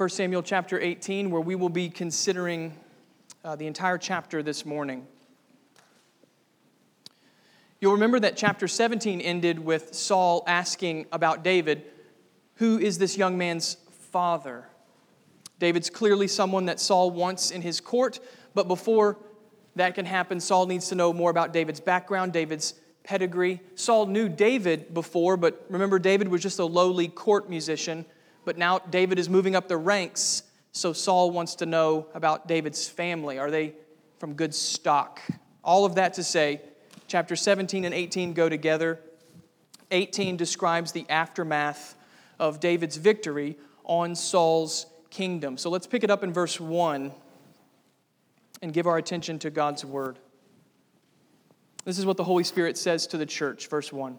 1 Samuel chapter 18, where we will be considering uh, the entire chapter this morning. You'll remember that chapter 17 ended with Saul asking about David, who is this young man's father? David's clearly someone that Saul wants in his court, but before that can happen, Saul needs to know more about David's background, David's pedigree. Saul knew David before, but remember, David was just a lowly court musician. But now David is moving up the ranks, so Saul wants to know about David's family. Are they from good stock? All of that to say, chapter 17 and 18 go together. 18 describes the aftermath of David's victory on Saul's kingdom. So let's pick it up in verse 1 and give our attention to God's word. This is what the Holy Spirit says to the church, verse 1.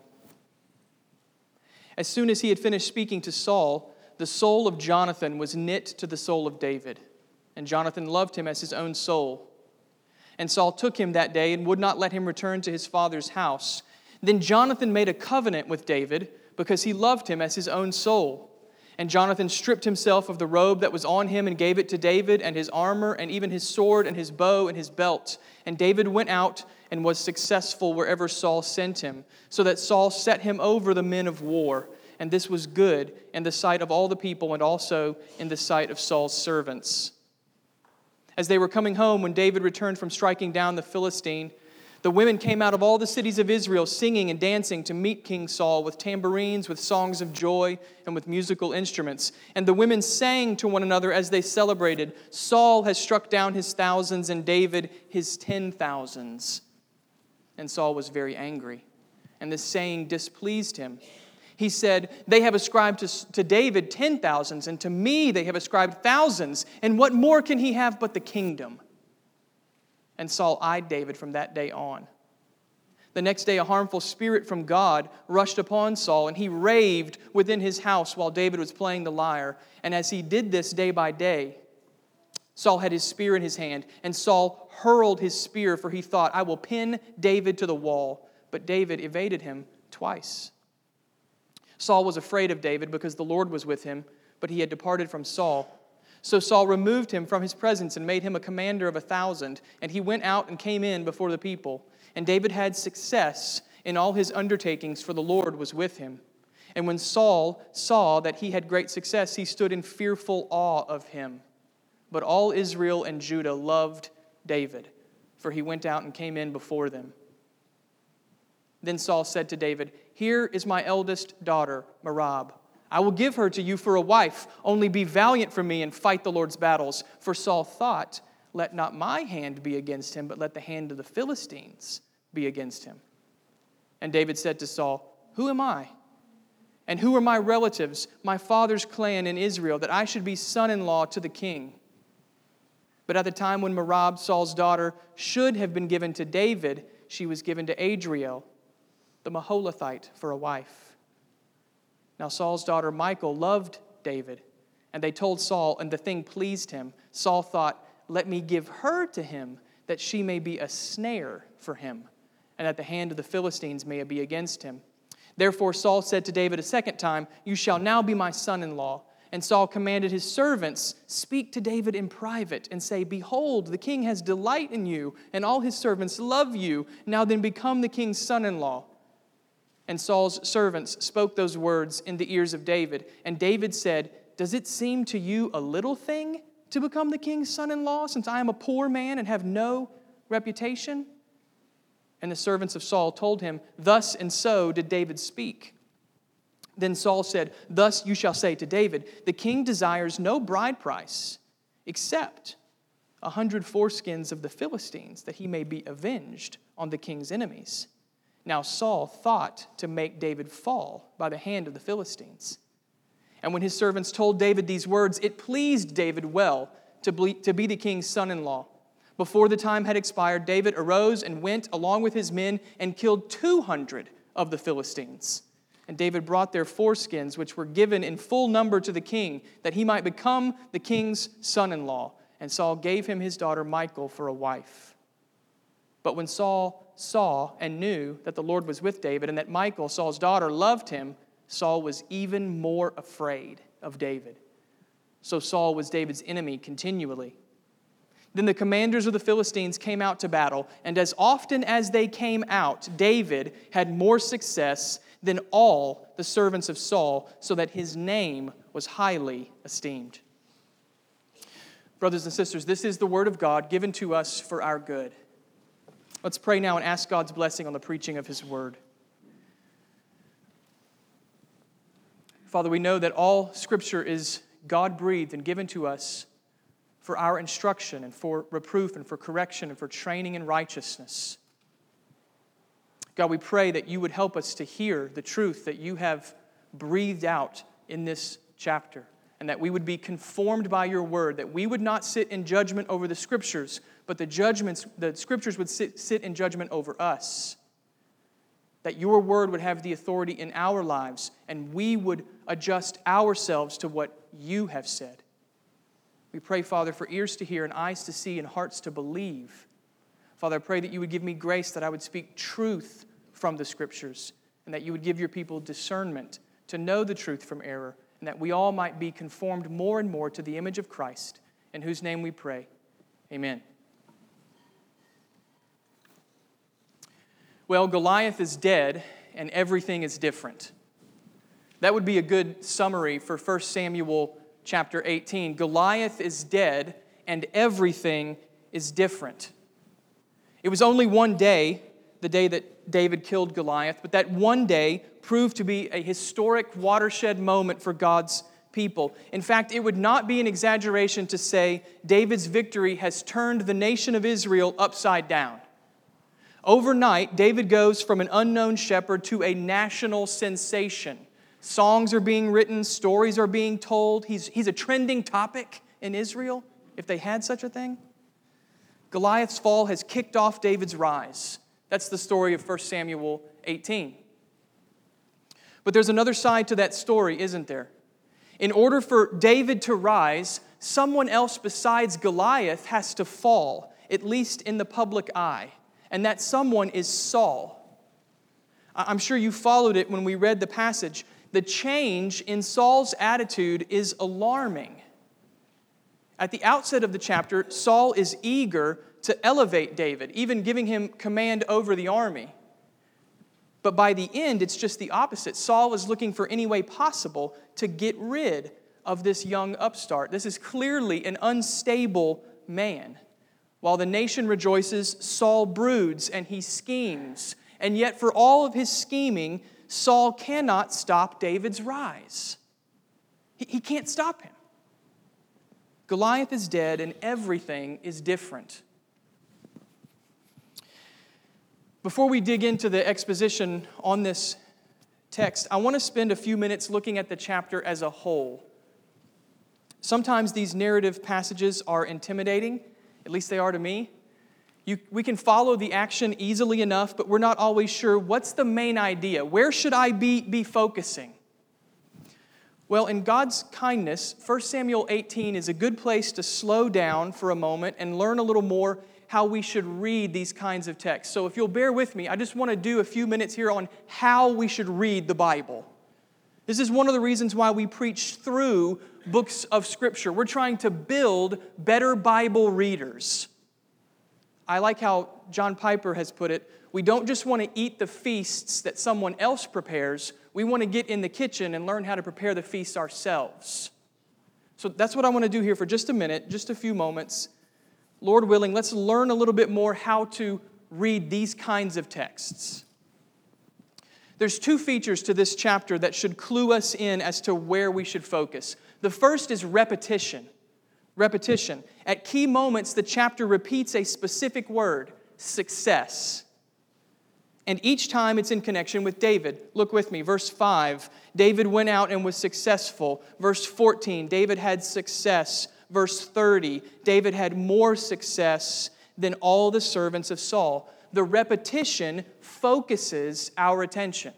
As soon as he had finished speaking to Saul, the soul of Jonathan was knit to the soul of David, and Jonathan loved him as his own soul. And Saul took him that day and would not let him return to his father's house. Then Jonathan made a covenant with David because he loved him as his own soul. And Jonathan stripped himself of the robe that was on him and gave it to David, and his armor, and even his sword, and his bow, and his belt. And David went out and was successful wherever Saul sent him, so that Saul set him over the men of war and this was good in the sight of all the people and also in the sight of Saul's servants. As they were coming home, when David returned from striking down the Philistine, the women came out of all the cities of Israel singing and dancing to meet King Saul with tambourines, with songs of joy, and with musical instruments. And the women sang to one another as they celebrated Saul has struck down his thousands, and David his ten thousands. And Saul was very angry, and this saying displeased him. He said, They have ascribed to, to David ten thousands, and to me they have ascribed thousands. And what more can he have but the kingdom? And Saul eyed David from that day on. The next day, a harmful spirit from God rushed upon Saul, and he raved within his house while David was playing the lyre. And as he did this day by day, Saul had his spear in his hand, and Saul hurled his spear, for he thought, I will pin David to the wall. But David evaded him twice. Saul was afraid of David because the Lord was with him, but he had departed from Saul. So Saul removed him from his presence and made him a commander of a thousand, and he went out and came in before the people. And David had success in all his undertakings, for the Lord was with him. And when Saul saw that he had great success, he stood in fearful awe of him. But all Israel and Judah loved David, for he went out and came in before them. Then Saul said to David, Here is my eldest daughter, Merab. I will give her to you for a wife. Only be valiant for me and fight the Lord's battles. For Saul thought, Let not my hand be against him, but let the hand of the Philistines be against him. And David said to Saul, Who am I? And who are my relatives, my father's clan in Israel, that I should be son in law to the king? But at the time when Merab, Saul's daughter, should have been given to David, she was given to Adriel the Meholathite, for a wife. Now Saul's daughter Michal loved David, and they told Saul, and the thing pleased him. Saul thought, Let me give her to him, that she may be a snare for him, and that the hand of the Philistines may be against him. Therefore Saul said to David a second time, You shall now be my son in law. And Saul commanded his servants, Speak to David in private, and say, Behold, the king has delight in you, and all his servants love you. Now then become the king's son in law. And Saul's servants spoke those words in the ears of David. And David said, Does it seem to you a little thing to become the king's son in law, since I am a poor man and have no reputation? And the servants of Saul told him, Thus and so did David speak. Then Saul said, Thus you shall say to David, The king desires no bride price except a hundred foreskins of the Philistines, that he may be avenged on the king's enemies. Now Saul thought to make David fall by the hand of the Philistines. And when his servants told David these words, it pleased David well to be, to be the king's son in law. Before the time had expired, David arose and went along with his men and killed 200 of the Philistines. And David brought their foreskins, which were given in full number to the king, that he might become the king's son in law. And Saul gave him his daughter Michal for a wife. But when Saul saw and knew that the Lord was with David and that Michal, Saul's daughter, loved him, Saul was even more afraid of David. So Saul was David's enemy continually. Then the commanders of the Philistines came out to battle, and as often as they came out, David had more success than all the servants of Saul, so that his name was highly esteemed. Brothers and sisters, this is the word of God given to us for our good. Let's pray now and ask God's blessing on the preaching of his word. Father, we know that all scripture is God breathed and given to us for our instruction and for reproof and for correction and for training in righteousness. God, we pray that you would help us to hear the truth that you have breathed out in this chapter, and that we would be conformed by your word, that we would not sit in judgment over the scriptures, but the judgments, the scriptures would sit, sit in judgment over us. That your word would have the authority in our lives, and we would adjust ourselves to what you have said. We pray, Father, for ears to hear and eyes to see and hearts to believe. Father, I pray that you would give me grace that I would speak truth from the scriptures and that you would give your people discernment to know the truth from error and that we all might be conformed more and more to the image of Christ, in whose name we pray. Amen. Well, Goliath is dead and everything is different. That would be a good summary for 1 Samuel chapter 18. Goliath is dead and everything is different. It was only one day, the day that David killed Goliath, but that one day proved to be a historic watershed moment for God's people. In fact, it would not be an exaggeration to say David's victory has turned the nation of Israel upside down. Overnight, David goes from an unknown shepherd to a national sensation. Songs are being written, stories are being told. He's, he's a trending topic in Israel, if they had such a thing. Goliath's fall has kicked off David's rise. That's the story of 1 Samuel 18. But there's another side to that story, isn't there? In order for David to rise, someone else besides Goliath has to fall, at least in the public eye. And that someone is Saul. I'm sure you followed it when we read the passage the change in Saul's attitude is alarming. At the outset of the chapter, Saul is eager to elevate David, even giving him command over the army. But by the end, it's just the opposite. Saul is looking for any way possible to get rid of this young upstart. This is clearly an unstable man. While the nation rejoices, Saul broods and he schemes. And yet, for all of his scheming, Saul cannot stop David's rise. He, can't stop him. Goliath is dead and everything is different. Before we dig into the exposition on this text, I want to spend a few minutes looking at the chapter as a whole. Sometimes these narrative passages are intimidating, at least they are to me. You, we can follow the action easily enough, but we're not always sure what's the main idea? Where should I be, be focusing? Well, in God's kindness, 1 Samuel 18 is a good place to slow down for a moment and learn a little more how we should read these kinds of texts. So, if you'll bear with me, I just want to do a few minutes here on how we should read the Bible. This is one of the reasons why we preach through books of Scripture. We're trying to build better Bible readers. I like how John Piper has put it. We don't just want to eat the feasts that someone else prepares, we want to get in the kitchen and learn how to prepare the feasts ourselves. So that's what I want to do here for just a minute, just a few moments. Lord willing, let's learn a little bit more how to read these kinds of texts. There's two features to this chapter that should clue us in as to where we should focus. The first is repetition repetition. At key moments, the chapter repeats a specific word success. And each time it's in connection with David. Look with me, verse 5 David went out and was successful. Verse 14 David had success. Verse 30 David had more success than all the servants of Saul. The repetition focuses our attention.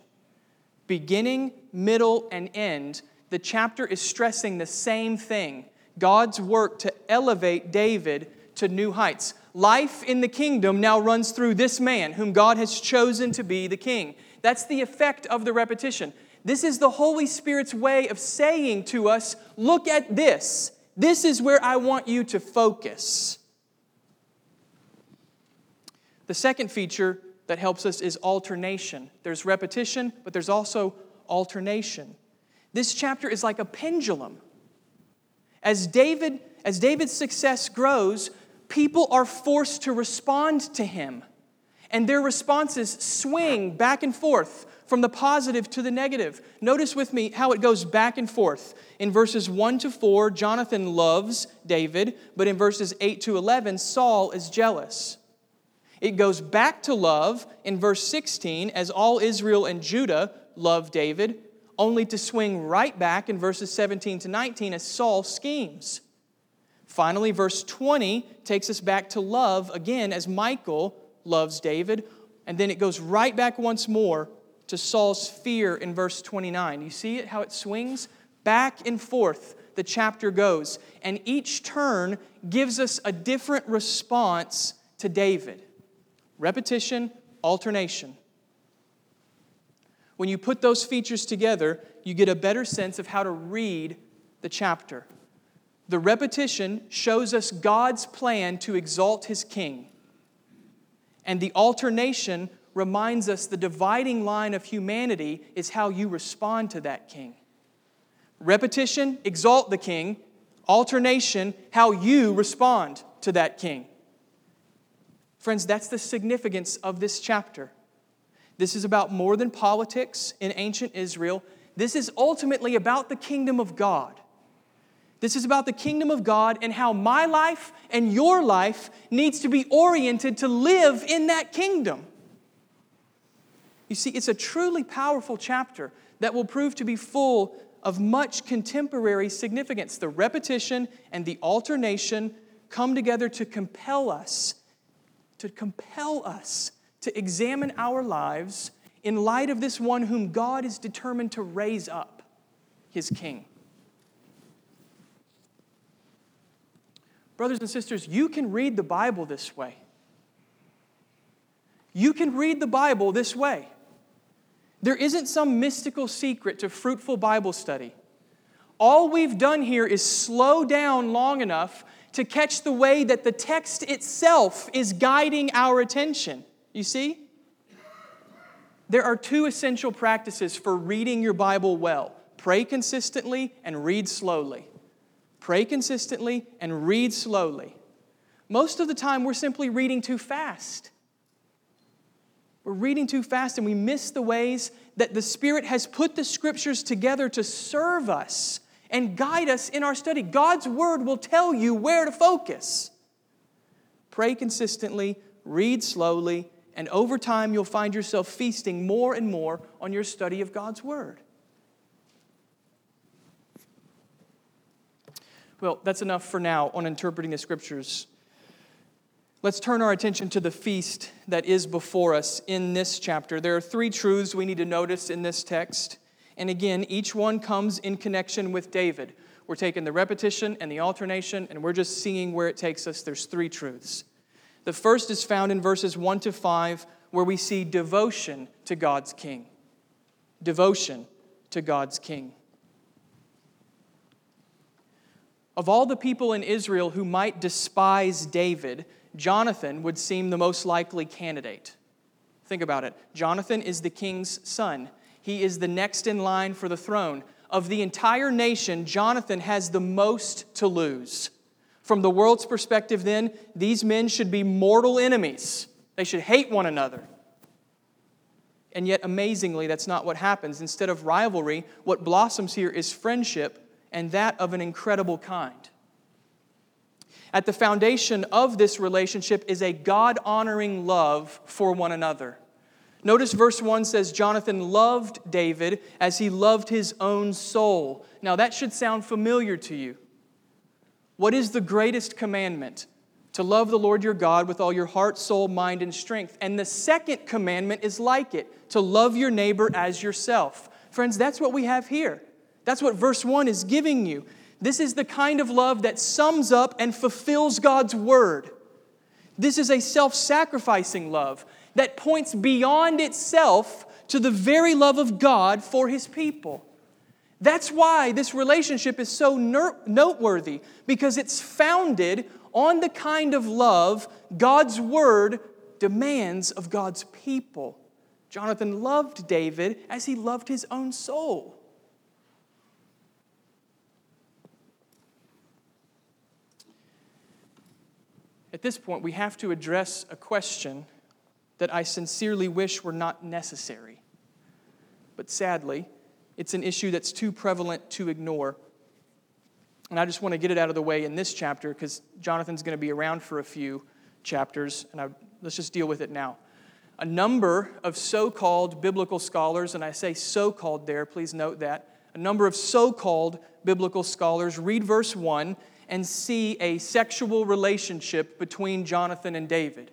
Beginning, middle, and end, the chapter is stressing the same thing God's work to elevate David to new heights. Life in the kingdom now runs through this man whom God has chosen to be the king. That's the effect of the repetition. This is the Holy Spirit's way of saying to us, look at this. This is where I want you to focus. The second feature that helps us is alternation. There's repetition, but there's also alternation. This chapter is like a pendulum. As David as David's success grows, people are forced to respond to him. And their responses swing back and forth from the positive to the negative. Notice with me how it goes back and forth. In verses 1 to 4, Jonathan loves David, but in verses 8 to 11, Saul is jealous. It goes back to love in verse 16 as all Israel and Judah love David, only to swing right back in verses 17 to 19 as Saul schemes. Finally, verse 20 takes us back to love again as Michal loves David, and then it goes right back once more to Saul's fear in verse 29. You see it, how it swings? Back and forth the chapter goes, and each turn gives us a different response to David. Repetition, alternation. When you put those features together, you get a better sense of how to read the chapter. The repetition shows us God's plan to exalt his king. And the alternation reminds us the dividing line of humanity is how you respond to that king. Repetition, exalt the king. Alternation, how you respond to that king. Friends, that's the significance of this chapter. This is about more than politics in ancient Israel. This is ultimately about the kingdom of God. This is about the kingdom of God and how my life and your life needs to be oriented to live in that kingdom. You see, it's a truly powerful chapter that will prove to be full of much contemporary significance. The repetition and the alternation come together to compel us to compel us to examine our lives in light of this one whom God is determined to raise up, his king. Brothers and sisters, you can read the Bible this way. You can read the Bible this way. There isn't some mystical secret to fruitful Bible study. All we've done here is slow down long enough to catch the way that the text itself is guiding our attention. You see? There are two essential practices for reading your Bible well pray consistently and read slowly. Pray consistently and read slowly. Most of the time, we're simply reading too fast. We're reading too fast and we miss the ways that the Spirit has put the scriptures together to serve us and guide us in our study. God's Word will tell you where to focus. Pray consistently, read slowly, and over time you'll find yourself feasting more and more on your study of God's Word. Well, that's enough for now on interpreting the Scriptures. Let's turn our attention to the feast that is before us in this chapter. There are three truths we need to notice in this text. And again, each one comes in connection with David. We're taking the repetition and the alternation, and we're just seeing where it takes us. There's three truths. The first is found in verses 1 to 5, where we see devotion to God's king. Devotion to God's king. Of all the people in Israel who might despise David, Jonathan would seem the most likely candidate. Think about it. Jonathan is the king's son. He is the next in line for the throne. Of the entire nation, Jonathan has the most to lose. From the world's perspective, then, these men should be mortal enemies. They should hate one another. And yet, amazingly, that's not what happens. Instead of rivalry, what blossoms here is friendship, and that of an incredible kind. At the foundation of this relationship is a God honoring love for one another. Notice verse 1 says, Jonathan loved David as he loved his own soul. Now, that should sound familiar to you. What is the greatest commandment? To love the Lord your God with all your heart, soul, mind, and strength. And the second commandment is like it to love your neighbor as yourself. Friends, that's what we have here. That's what verse 1 is giving you. This is the kind of love that sums up and fulfills God's word. This is a self sacrificing love that points beyond itself to the very love of God for his people. That's why this relationship is so noteworthy, because it's founded on the kind of love God's word demands of God's people. Jonathan loved David as he loved his own soul. At this point, we have to address a question that I sincerely wish were not necessary. But sadly, it's an issue that's too prevalent to ignore. And I just want to get it out of the way in this chapter because Jonathan's going to be around for a few chapters, and I, let's just deal with it now. A number of so called biblical scholars, and I say so called there, please note that. A number of so called biblical scholars read verse 1 and see a sexual relationship between Jonathan and David.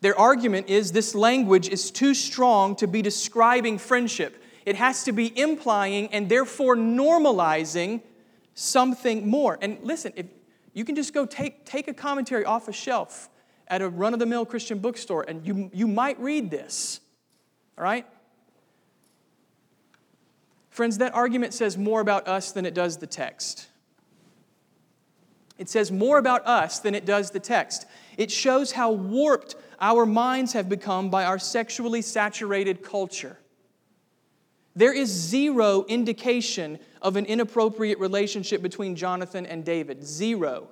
Their argument is this language is too strong to be describing friendship. It has to be implying and therefore normalizing something more. And listen, if you can just go take, take a commentary off a shelf at a run of the mill Christian bookstore and you, you might read this. All right? Friends, that argument says more about us than it does the text. It says more about us than it does the text. It shows how warped our minds have become by our sexually saturated culture. There is zero indication of an inappropriate relationship between Jonathan and David. Zero.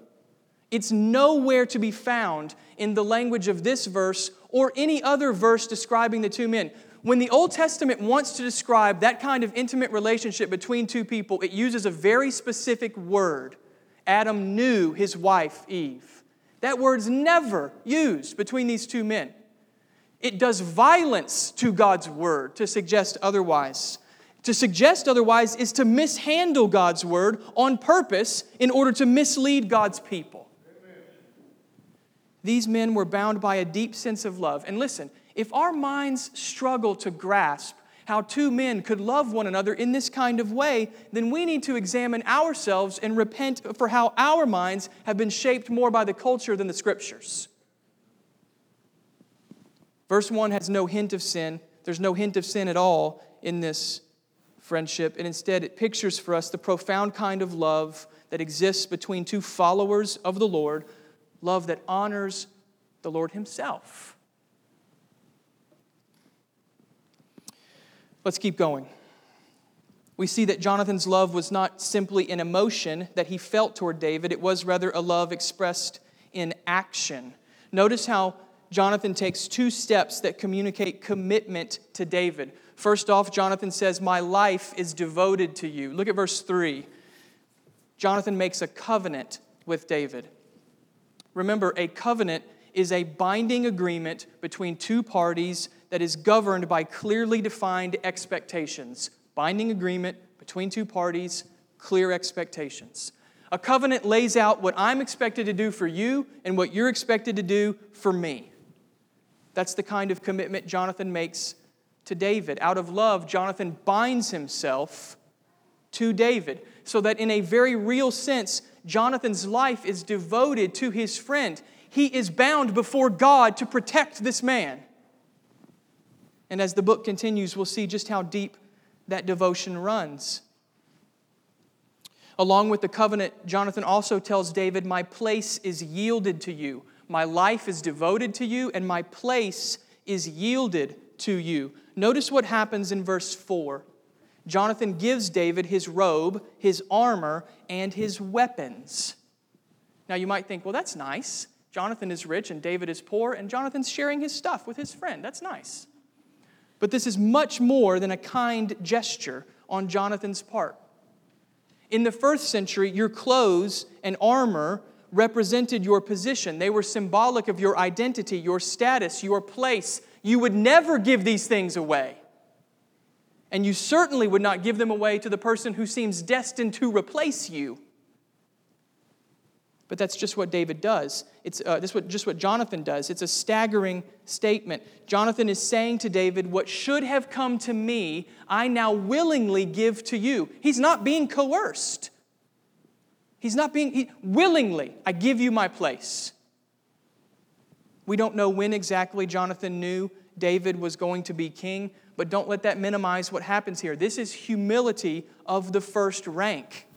It's nowhere to be found in the language of this verse or any other verse describing the two men. When the Old Testament wants to describe that kind of intimate relationship between two people, it uses a very specific word. Adam knew his wife, Eve. That word's never used between these two men. It does violence to God's word to suggest otherwise. To suggest otherwise is to mishandle God's word on purpose in order to mislead God's people. These men were bound by a deep sense of love. And listen, if our minds struggle to grasp how two men could love one another in this kind of way, then we need to examine ourselves and repent for how our minds have been shaped more by the culture than the scriptures. Verse 1 has no hint of sin. There's no hint of sin at all in this friendship, and instead it pictures for us the profound kind of love that exists between two followers of the Lord, love that honors the Lord Himself. Let's keep going. We see that Jonathan's love was not simply an emotion that he felt toward David, it was rather a love expressed in action. Notice how Jonathan takes two steps that communicate commitment to David. First off, Jonathan says, My life is devoted to you. Look at verse 3. Jonathan makes a covenant with David. Remember, a covenant is a binding agreement between two parties that is governed by clearly defined expectations. Binding agreement between two parties, clear expectations. A covenant lays out what I'm expected to do for you and what you're expected to do for me. That's the kind of commitment Jonathan makes to David. Out of love, Jonathan binds himself to David so that in a very real sense, Jonathan's life is devoted to his friend. He is bound before God to protect this man. And as the book continues, we'll see just how deep that devotion runs. Along with the covenant, Jonathan also tells David, My place is yielded to you. My life is devoted to you, and my place is yielded to you. Notice what happens in verse 4. Jonathan gives David his robe, his armor, and his weapons. Now you might think, well, that's nice. Jonathan is rich and David is poor, and Jonathan's sharing his stuff with his friend. That's nice. But this is much more than a kind gesture on Jonathan's part. In the first century, your clothes and armor represented your position. They were symbolic of your identity, your status, your place. You would never give these things away. And you certainly would not give them away to the person who seems destined to replace you. But that's just what David does. It's uh, this what, just what Jonathan does. It's a staggering statement. Jonathan is saying to David, What should have come to me, I now willingly give to you. He's not being coerced. He's not being, he, willingly, I give you my place. We don't know when exactly Jonathan knew David was going to be king, But don't let that minimize what happens here. This is humility of the first rank.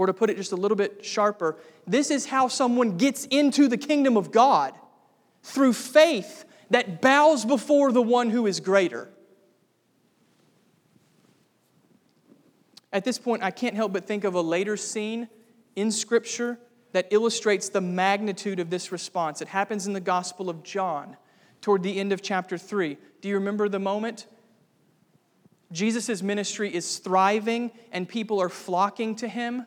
Or to put it just a little bit sharper, this is how someone gets into the kingdom of God through faith that bows before the one who is greater. At this point, I can't help but think of a later scene in Scripture that illustrates the magnitude of this response. It happens in the Gospel of John toward the end of chapter 3. Do you remember the moment? Jesus' ministry is thriving and people are flocking to him.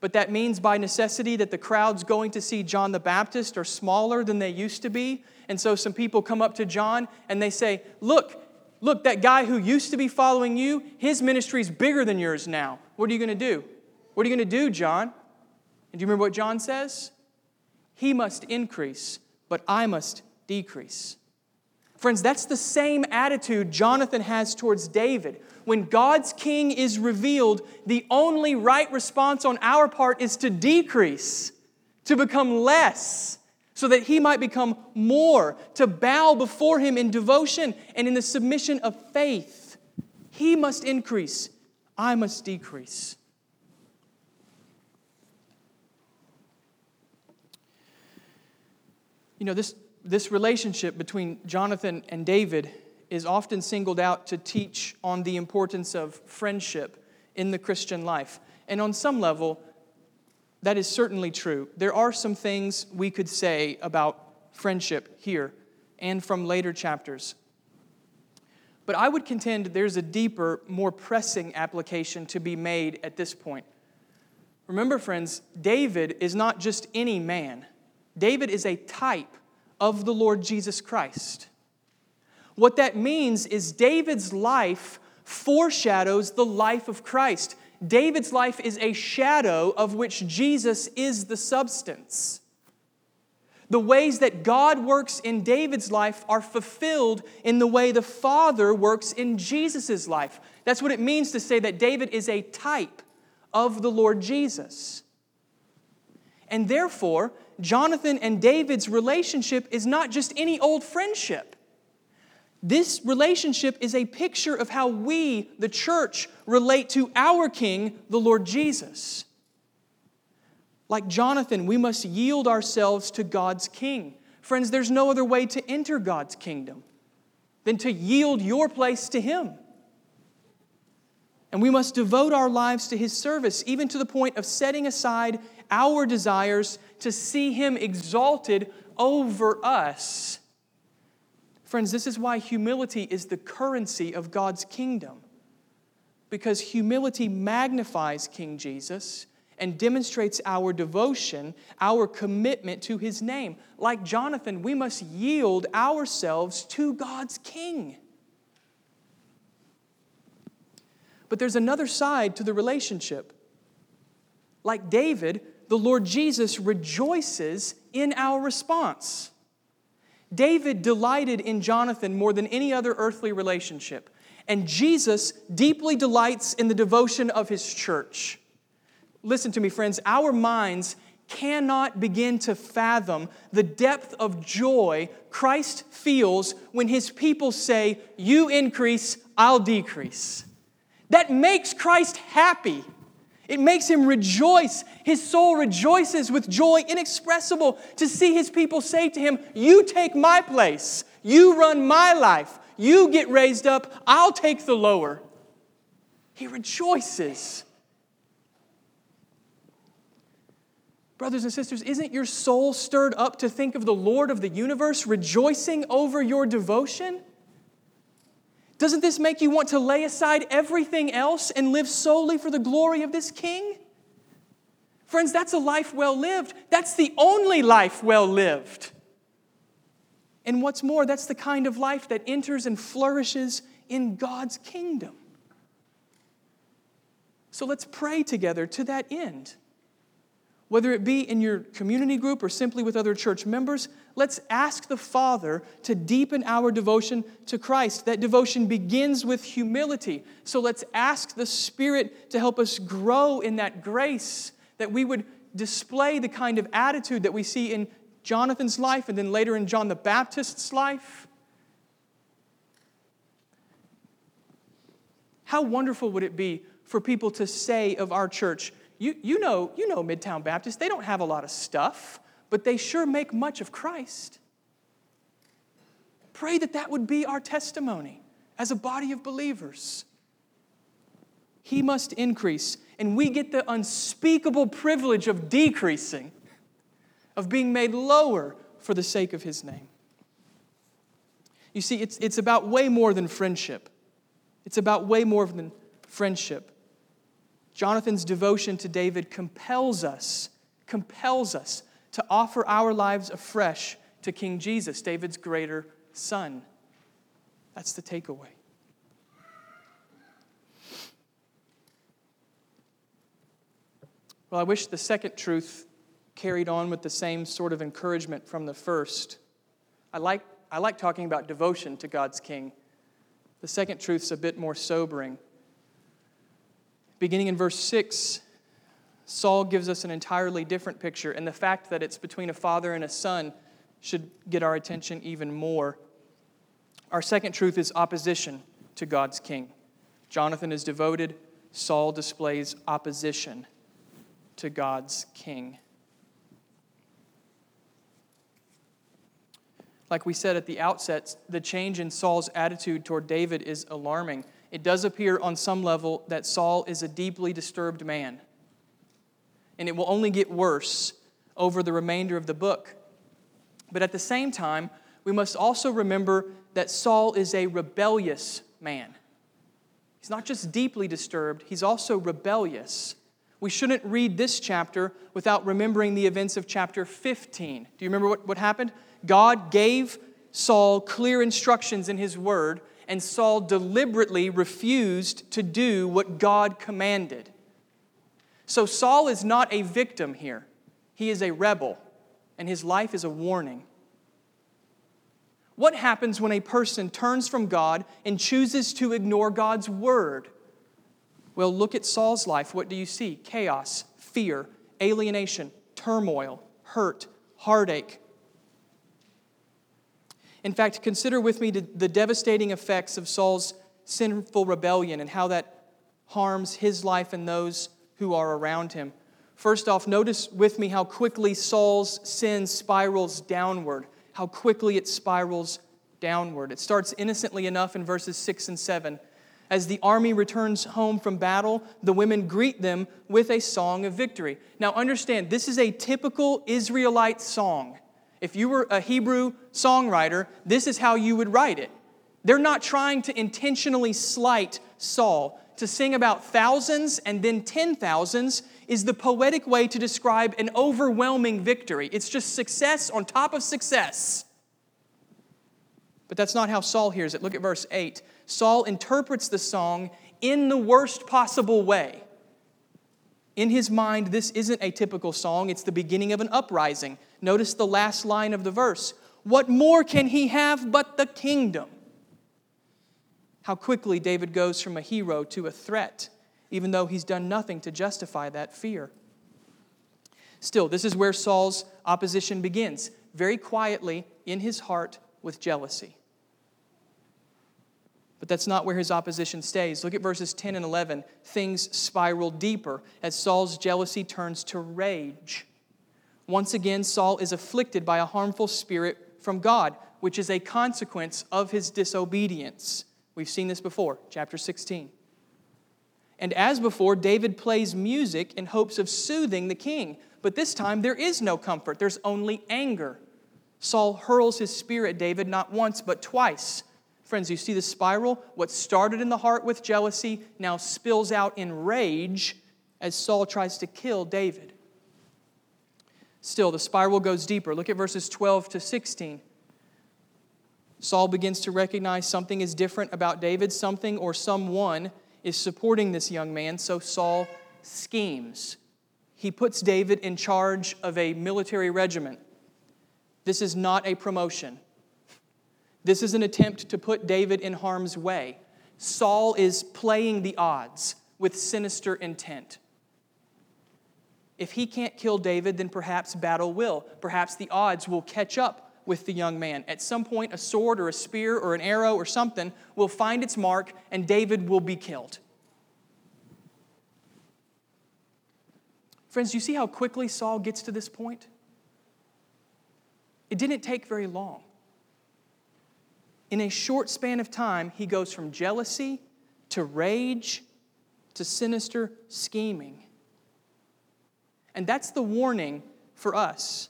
But that means by necessity that the crowds going to see John the Baptist are smaller than they used to be. And so some people come up to John and they say, Look, look, that guy who used to be following you, his ministry is bigger than yours now. What are you going to do? What are you going to do, John? And do you remember what John says? He must increase, but I must decrease. Friends, that's the same attitude Jonathan has towards David. When God's king is revealed, the only right response on our part is to decrease, to become less, so that he might become more, to bow before him in devotion and in the submission of faith. He must increase, I must decrease. You know, this this relationship between Jonathan and David is often singled out to teach on the importance of friendship in the Christian life. And on some level, that is certainly true. There are some things we could say about friendship here and from later chapters. But I would contend there's a deeper, more pressing application to be made at this point. Remember, friends, David is not just any man, David is a type of the Lord Jesus Christ. What that means is David's life foreshadows the life of Christ. David's life is a shadow of which Jesus is the substance. The ways that God works in David's life are fulfilled in the way the Father works in Jesus' life. That's what it means to say that David is a type of the Lord Jesus. And therefore, Jonathan and David's relationship is not just any old friendship. This relationship is a picture of how we, the church, relate to our King, the Lord Jesus. Like Jonathan, we must yield ourselves to God's King. Friends, there's no other way to enter God's kingdom than to yield your place to Him. And we must devote our lives to His service, even to the point of setting aside our desires to see Him exalted over us. Friends, this is why humility is the currency of God's kingdom. Because humility magnifies King Jesus and demonstrates our devotion, our commitment to his name. Like Jonathan, we must yield ourselves to God's king. But there's another side to the relationship. Like David, the Lord Jesus rejoices in our response. David delighted in Jonathan more than any other earthly relationship, and Jesus deeply delights in the devotion of his church. Listen to me, friends, our minds cannot begin to fathom the depth of joy Christ feels when his people say, You increase, I'll decrease. That makes Christ happy. It makes him rejoice. His soul rejoices with joy inexpressible to see his people say to him, You take my place. You run my life. You get raised up. I'll take the lower. He rejoices. Brothers and sisters, isn't your soul stirred up to think of the Lord of the universe rejoicing over your devotion? Doesn't this make you want to lay aside everything else and live solely for the glory of this King? Friends, that's a life well lived. That's the only life well lived. And what's more, that's the kind of life that enters and flourishes in God's kingdom. So let's pray together to that end. Whether it be in your community group or simply with other church members, let's ask the Father to deepen our devotion to Christ. That devotion begins with humility. So let's ask the Spirit to help us grow in that grace, that we would display the kind of attitude that we see in Jonathan's life and then later in John the Baptist's life. How wonderful would it be for people to say of our church, you, you, know, you know Midtown Baptist, they don't have a lot of stuff, but they sure make much of Christ. Pray that that would be our testimony as a body of believers. He must increase, and we get the unspeakable privilege of decreasing, of being made lower for the sake of His name. You see, it's, it's about way more than friendship. It's about way more than friendship. Jonathan's devotion to David compels us, compels us to offer our lives afresh to King Jesus, David's greater son. That's the takeaway. Well, I wish the second truth carried on with the same sort of encouragement from the first. I like, I like talking about devotion to God's King. The second truth's a bit more sobering. Beginning in verse 6, Saul gives us an entirely different picture, and the fact that it's between a father and a son should get our attention even more. Our second truth is opposition to God's king. Jonathan is devoted, Saul displays opposition to God's king. Like we said at the outset, the change in Saul's attitude toward David is alarming. It does appear on some level that Saul is a deeply disturbed man. And it will only get worse over the remainder of the book. But at the same time, we must also remember that Saul is a rebellious man. He's not just deeply disturbed, he's also rebellious. We shouldn't read this chapter without remembering the events of chapter 15. Do you remember what, what happened? God gave Saul clear instructions in his word, and Saul deliberately refused to do what God commanded. So Saul is not a victim here, he is a rebel, and his life is a warning. What happens when a person turns from God and chooses to ignore God's word? Well, look at Saul's life. What do you see? Chaos, fear, alienation, turmoil, hurt, heartache, in fact, consider with me the devastating effects of Saul's sinful rebellion and how that harms his life and those who are around him. First off, notice with me how quickly Saul's sin spirals downward, how quickly it spirals downward. It starts innocently enough in verses 6 and 7. As the army returns home from battle, the women greet them with a song of victory. Now, understand, this is a typical Israelite song. If you were a Hebrew songwriter, this is how you would write it. They're not trying to intentionally slight Saul. To sing about thousands and then ten thousands is the poetic way to describe an overwhelming victory. It's just success on top of success. But that's not how Saul hears it. Look at verse 8. Saul interprets the song in the worst possible way. In his mind, this isn't a typical song, it's the beginning of an uprising. Notice the last line of the verse What more can he have but the kingdom? How quickly David goes from a hero to a threat, even though he's done nothing to justify that fear. Still, this is where Saul's opposition begins, very quietly in his heart with jealousy. But that's not where his opposition stays. Look at verses 10 and 11. Things spiral deeper as Saul's jealousy turns to rage. Once again, Saul is afflicted by a harmful spirit from God, which is a consequence of his disobedience. We've seen this before, chapter 16. And as before, David plays music in hopes of soothing the king. But this time, there is no comfort, there's only anger. Saul hurls his spear at David not once, but twice. Friends, you see the spiral? What started in the heart with jealousy now spills out in rage as Saul tries to kill David. Still, the spiral goes deeper. Look at verses 12 to 16. Saul begins to recognize something is different about David. Something or someone is supporting this young man, so Saul schemes. He puts David in charge of a military regiment. This is not a promotion. This is an attempt to put David in harm's way. Saul is playing the odds with sinister intent. If he can't kill David, then perhaps battle will. Perhaps the odds will catch up with the young man. At some point, a sword or a spear or an arrow or something will find its mark, and David will be killed. Friends, you see how quickly Saul gets to this point? It didn't take very long. In a short span of time, he goes from jealousy to rage to sinister scheming. And that's the warning for us.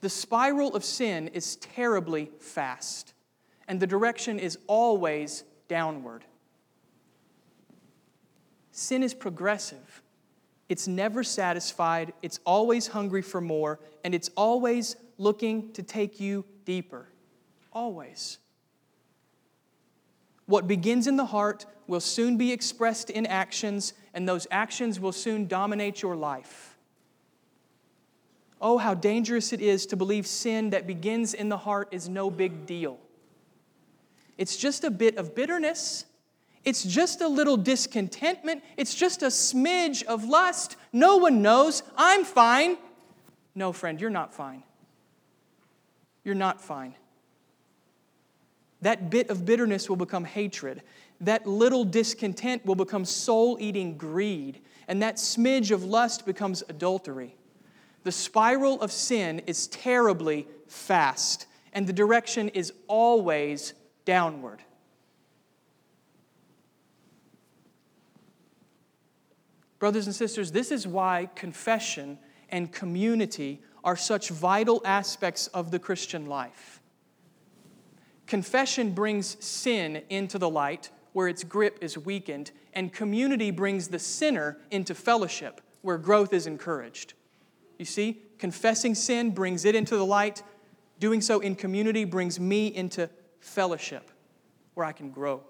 The spiral of sin is terribly fast, and the direction is always downward. Sin is progressive. It's never satisfied, it's always hungry for more, and it's always looking to take you deeper. Always. What begins in the heart will soon be expressed in actions, and those actions will soon dominate your life. Oh, how dangerous it is to believe sin that begins in the heart is no big deal. It's just a bit of bitterness. It's just a little discontentment. It's just a smidge of lust. No one knows. I'm fine. No, friend, you're not fine. You're not fine. That bit of bitterness will become hatred. That little discontent will become soul eating greed. And that smidge of lust becomes adultery. The spiral of sin is terribly fast, and the direction is always downward. Brothers and sisters, this is why confession and community are such vital aspects of the Christian life. Confession brings sin into the light where its grip is weakened, and community brings the sinner into fellowship where growth is encouraged. You see, confessing sin brings it into the light. Doing so in community brings me into fellowship where I can grow.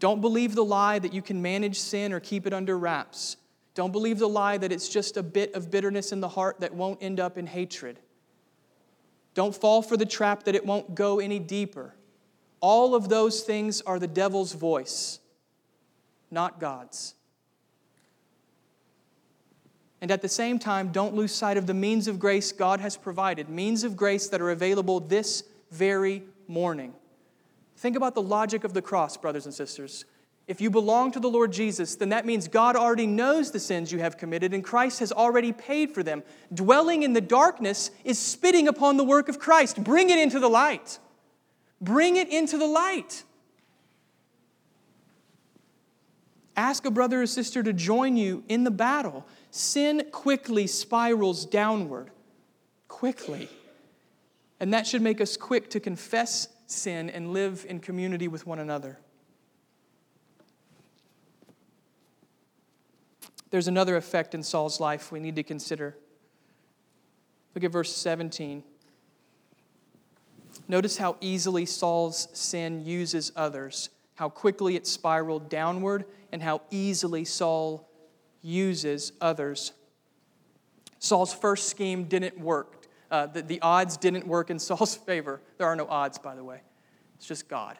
Don't believe the lie that you can manage sin or keep it under wraps. Don't believe the lie that it's just a bit of bitterness in the heart that won't end up in hatred. Don't fall for the trap that it won't go any deeper. All of those things are the devil's voice, not God's. And at the same time, don't lose sight of the means of grace God has provided, means of grace that are available this very morning. Think about the logic of the cross, brothers and sisters. If you belong to the Lord Jesus, then that means God already knows the sins you have committed and Christ has already paid for them. Dwelling in the darkness is spitting upon the work of Christ. Bring it into the light. Bring it into the light. Ask a brother or sister to join you in the battle. Sin quickly spirals downward. Quickly. And that should make us quick to confess sin and live in community with one another. There's another effect in Saul's life we need to consider. Look at verse 17. Notice how easily Saul's sin uses others, how quickly it spiraled downward, and how easily Saul uses others. Saul's first scheme didn't work. Uh, the, the odds didn't work in Saul's favor. There are no odds, by the way, it's just God.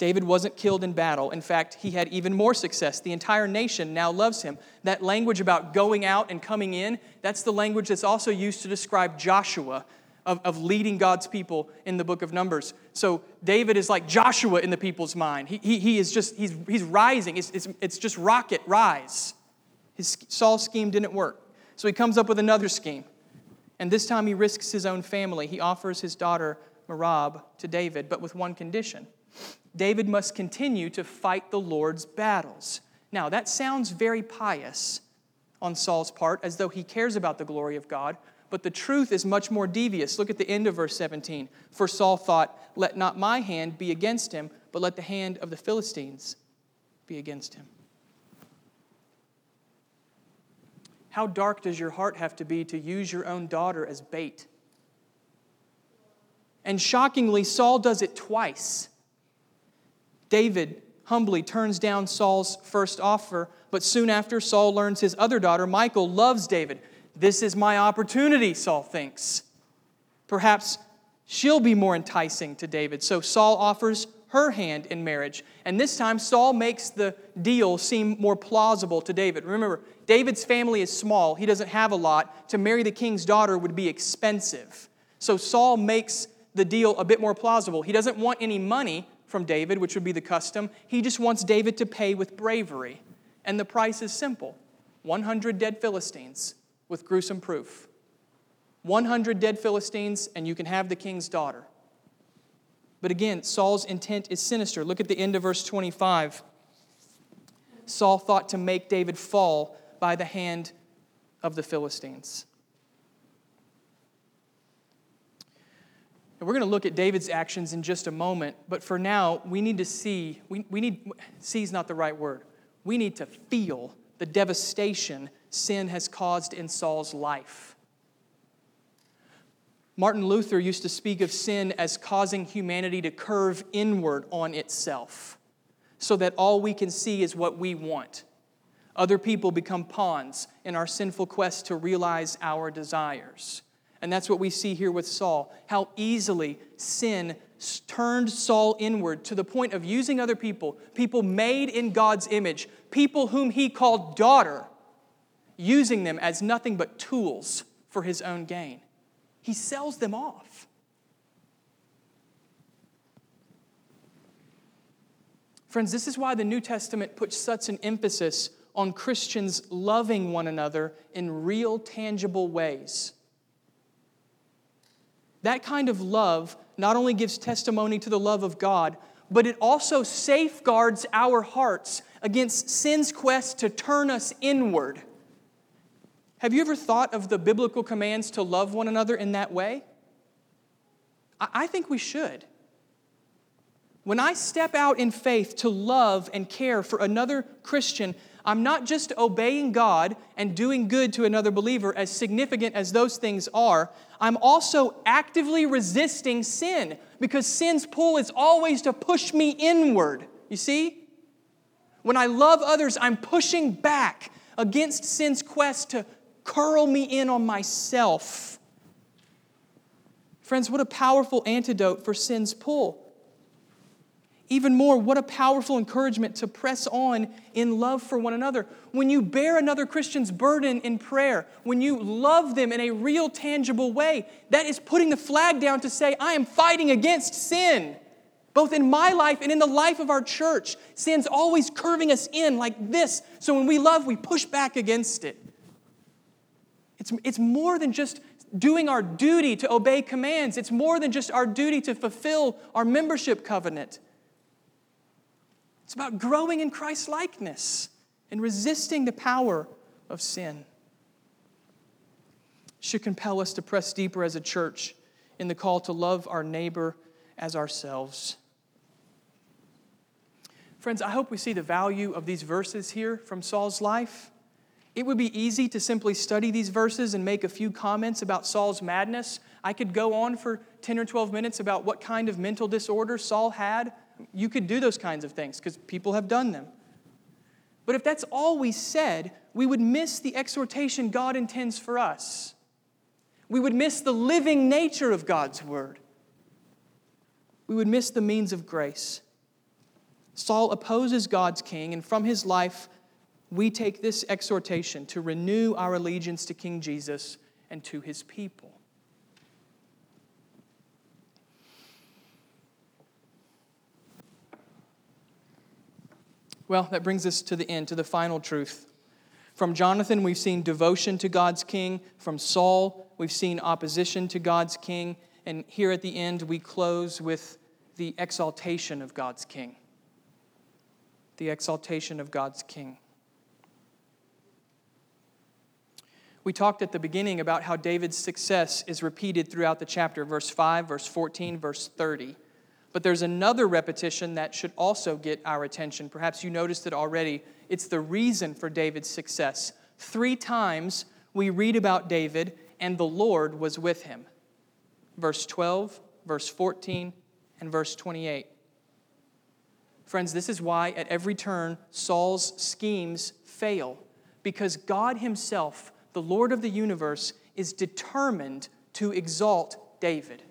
David wasn't killed in battle. In fact, he had even more success. The entire nation now loves him. That language about going out and coming in, that's the language that's also used to describe Joshua of, of leading God's people in the book of Numbers. So David is like Joshua in the people's mind. He, he, he is just, he's, he's rising. It's, it's, it's just rocket rise. His Saul's scheme didn't work. So he comes up with another scheme. And this time he risks his own family. He offers his daughter Merab to David, but with one condition. David must continue to fight the Lord's battles. Now, that sounds very pious on Saul's part, as though he cares about the glory of God, but the truth is much more devious. Look at the end of verse 17. For Saul thought, Let not my hand be against him, but let the hand of the Philistines be against him. How dark does your heart have to be to use your own daughter as bait? And shockingly, Saul does it twice. David humbly turns down Saul's first offer, but soon after, Saul learns his other daughter, Michal, loves David. This is my opportunity, Saul thinks. Perhaps she'll be more enticing to David. So Saul offers her hand in marriage. And this time, Saul makes the deal seem more plausible to David. Remember, David's family is small, he doesn't have a lot. To marry the king's daughter would be expensive. So Saul makes the deal a bit more plausible. He doesn't want any money from David, which would be the custom. He just wants David to pay with bravery. And the price is simple 100 dead Philistines with gruesome proof. 100 dead Philistines, and you can have the king's daughter. But again, Saul's intent is sinister. Look at the end of verse 25. Saul thought to make David fall by the hand of the Philistines. And we're going to look at David's actions in just a moment, but for now, we need to see, we, we need, see is not the right word. We need to feel the devastation sin has caused in Saul's life. Martin Luther used to speak of sin as causing humanity to curve inward on itself, so that all we can see is what we want. Other people become pawns in our sinful quest to realize our desires. And that's what we see here with Saul how easily sin turned Saul inward to the point of using other people, people made in God's image, people whom he called daughter, using them as nothing but tools for his own gain. He sells them off. Friends, this is why the New Testament puts such an emphasis on Christians loving one another in real, tangible ways. That kind of love not only gives testimony to the love of God, but it also safeguards our hearts against sin's quest to turn us inward. Have you ever thought of the biblical commands to love one another in that way? I think we should. When I step out in faith to love and care for another Christian, I'm not just obeying God and doing good to another believer, as significant as those things are. I'm also actively resisting sin because sin's pull is always to push me inward. You see? When I love others, I'm pushing back against sin's quest to curl me in on myself. Friends, what a powerful antidote for sin's pull. Even more, what a powerful encouragement to press on in love for one another. When you bear another Christian's burden in prayer, when you love them in a real, tangible way, that is putting the flag down to say, I am fighting against sin, both in my life and in the life of our church. Sin's always curving us in like this. So when we love, we push back against it. It's, it's more than just doing our duty to obey commands, it's more than just our duty to fulfill our membership covenant. It's about growing in Christ's likeness and resisting the power of sin. It should compel us to press deeper as a church in the call to love our neighbor as ourselves. Friends, I hope we see the value of these verses here from Saul's life. It would be easy to simply study these verses and make a few comments about Saul's madness. I could go on for 10 or 12 minutes about what kind of mental disorder Saul had you could do those kinds of things because people have done them. But if that's all we said, we would miss the exhortation God intends for us. We would miss the living nature of God's word. We would miss the means of grace. Saul opposes God's king, and from his life, we take this exhortation to renew our allegiance to King Jesus and to his people. Well, that brings us to the end, to the final truth. From Jonathan, we've seen devotion to God's king. From Saul, we've seen opposition to God's king. And here at the end, we close with the exaltation of God's king. The exaltation of God's king. We talked at the beginning about how David's success is repeated throughout the chapter, verse 5, verse 14, verse 30. But there's another repetition that should also get our attention. Perhaps you noticed it already. It's the reason for David's success. Three times we read about David, and the Lord was with him. Verse 12, verse 14, and verse 28. Friends, this is why at every turn Saul's schemes fail, because God Himself, the Lord of the universe, is determined to exalt David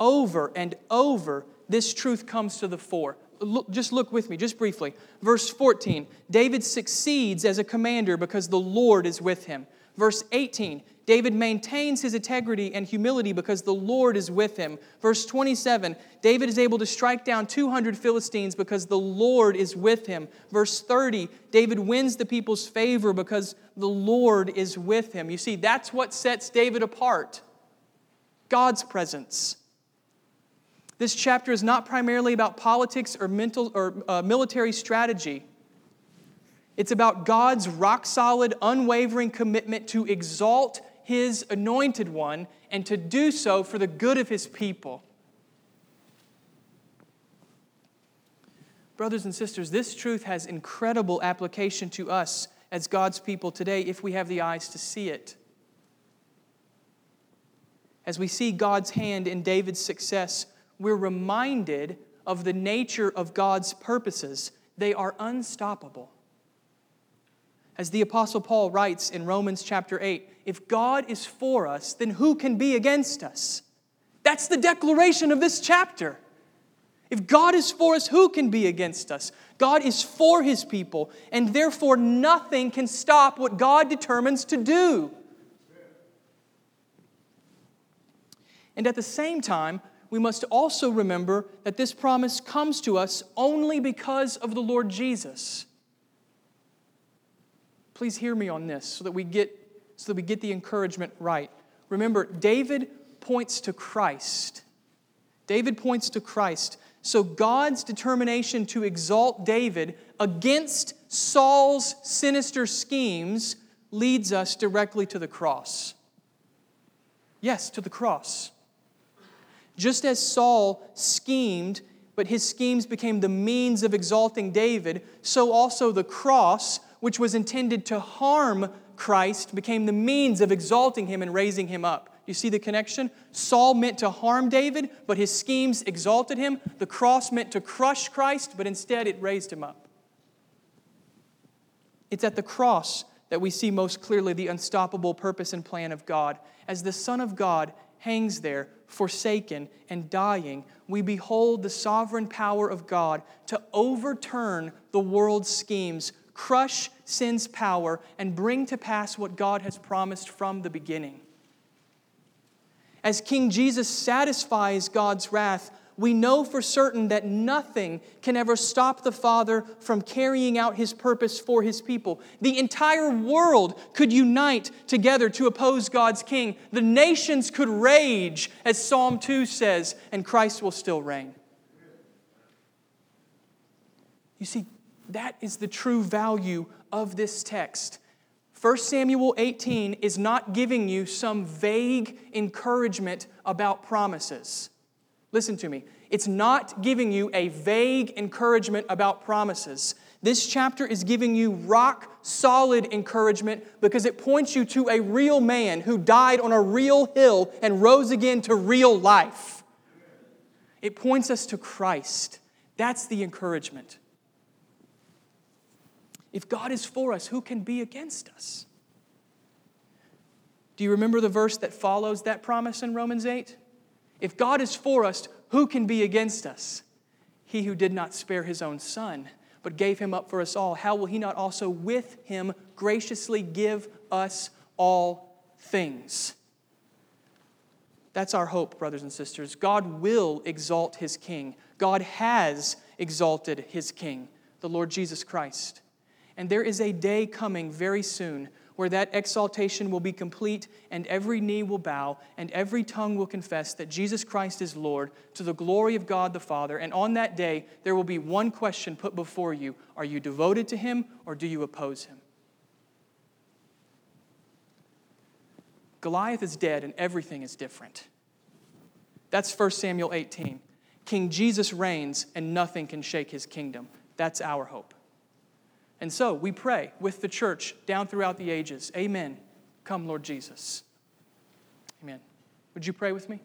over and over, this truth comes to the fore. Look, just look with me, just briefly. Verse 14 David succeeds as a commander because the Lord is with him. Verse 18 David maintains his integrity and humility because the Lord is with him. Verse 27 David is able to strike down 200 Philistines because the Lord is with him. Verse 30 David wins the people's favor because the Lord is with him. You see, that's what sets David apart God's presence. This chapter is not primarily about politics or, mental, or uh, military strategy. It's about God's rock solid, unwavering commitment to exalt his anointed one and to do so for the good of his people. Brothers and sisters, this truth has incredible application to us as God's people today if we have the eyes to see it. As we see God's hand in David's success, we're reminded of the nature of God's purposes. They are unstoppable. As the Apostle Paul writes in Romans chapter 8, if God is for us, then who can be against us? That's the declaration of this chapter. If God is for us, who can be against us? God is for his people, and therefore nothing can stop what God determines to do. And at the same time, we must also remember that this promise comes to us only because of the Lord Jesus. Please hear me on this so that we get, so that we get the encouragement right. Remember, David points to Christ. David points to Christ. So God's determination to exalt David against Saul's sinister schemes leads us directly to the cross. Yes, to the cross. Just as Saul schemed, but his schemes became the means of exalting David, so also the cross, which was intended to harm Christ, became the means of exalting him and raising him up. You see the connection? Saul meant to harm David, but his schemes exalted him. The cross meant to crush Christ, but instead it raised him up. It's at the cross that we see most clearly the unstoppable purpose and plan of God. As the Son of God hangs there, forsaken, and dying, we behold the sovereign power of God to overturn the world's schemes, crush sin's power, and bring to pass what God has promised from the beginning. As King Jesus satisfies God's wrath we know for certain that nothing can ever stop the Father from carrying out his purpose for his people. The entire world could unite together to oppose God's king. The nations could rage, as Psalm 2 says, and Christ will still reign. You see, that is the true value of this text. 1 Samuel 18 is not giving you some vague encouragement about promises. Listen to me. It's not giving you a vague encouragement about promises. This chapter is giving you rock solid encouragement because it points you to a real man who died on a real hill and rose again to real life. It points us to Christ. That's the encouragement. If God is for us, who can be against us? Do you remember the verse that follows that promise in Romans 8? If God is for us, who can be against us? He who did not spare his own son, but gave him up for us all, how will he not also with him graciously give us all things? That's our hope, brothers and sisters. God will exalt his king. God has exalted his king, the Lord Jesus Christ. And there is a day coming very soon where that exaltation will be complete and every knee will bow and every tongue will confess that Jesus Christ is Lord to the glory of God the Father. And on that day, there will be one question put before you Are you devoted to Him or do you oppose Him? Goliath is dead and everything is different. That's 1 Samuel 18. King Jesus reigns and nothing can shake his kingdom. That's our hope. And so we pray with the church down throughout the ages. Amen. Come, Lord Jesus. Amen. Would you pray with me?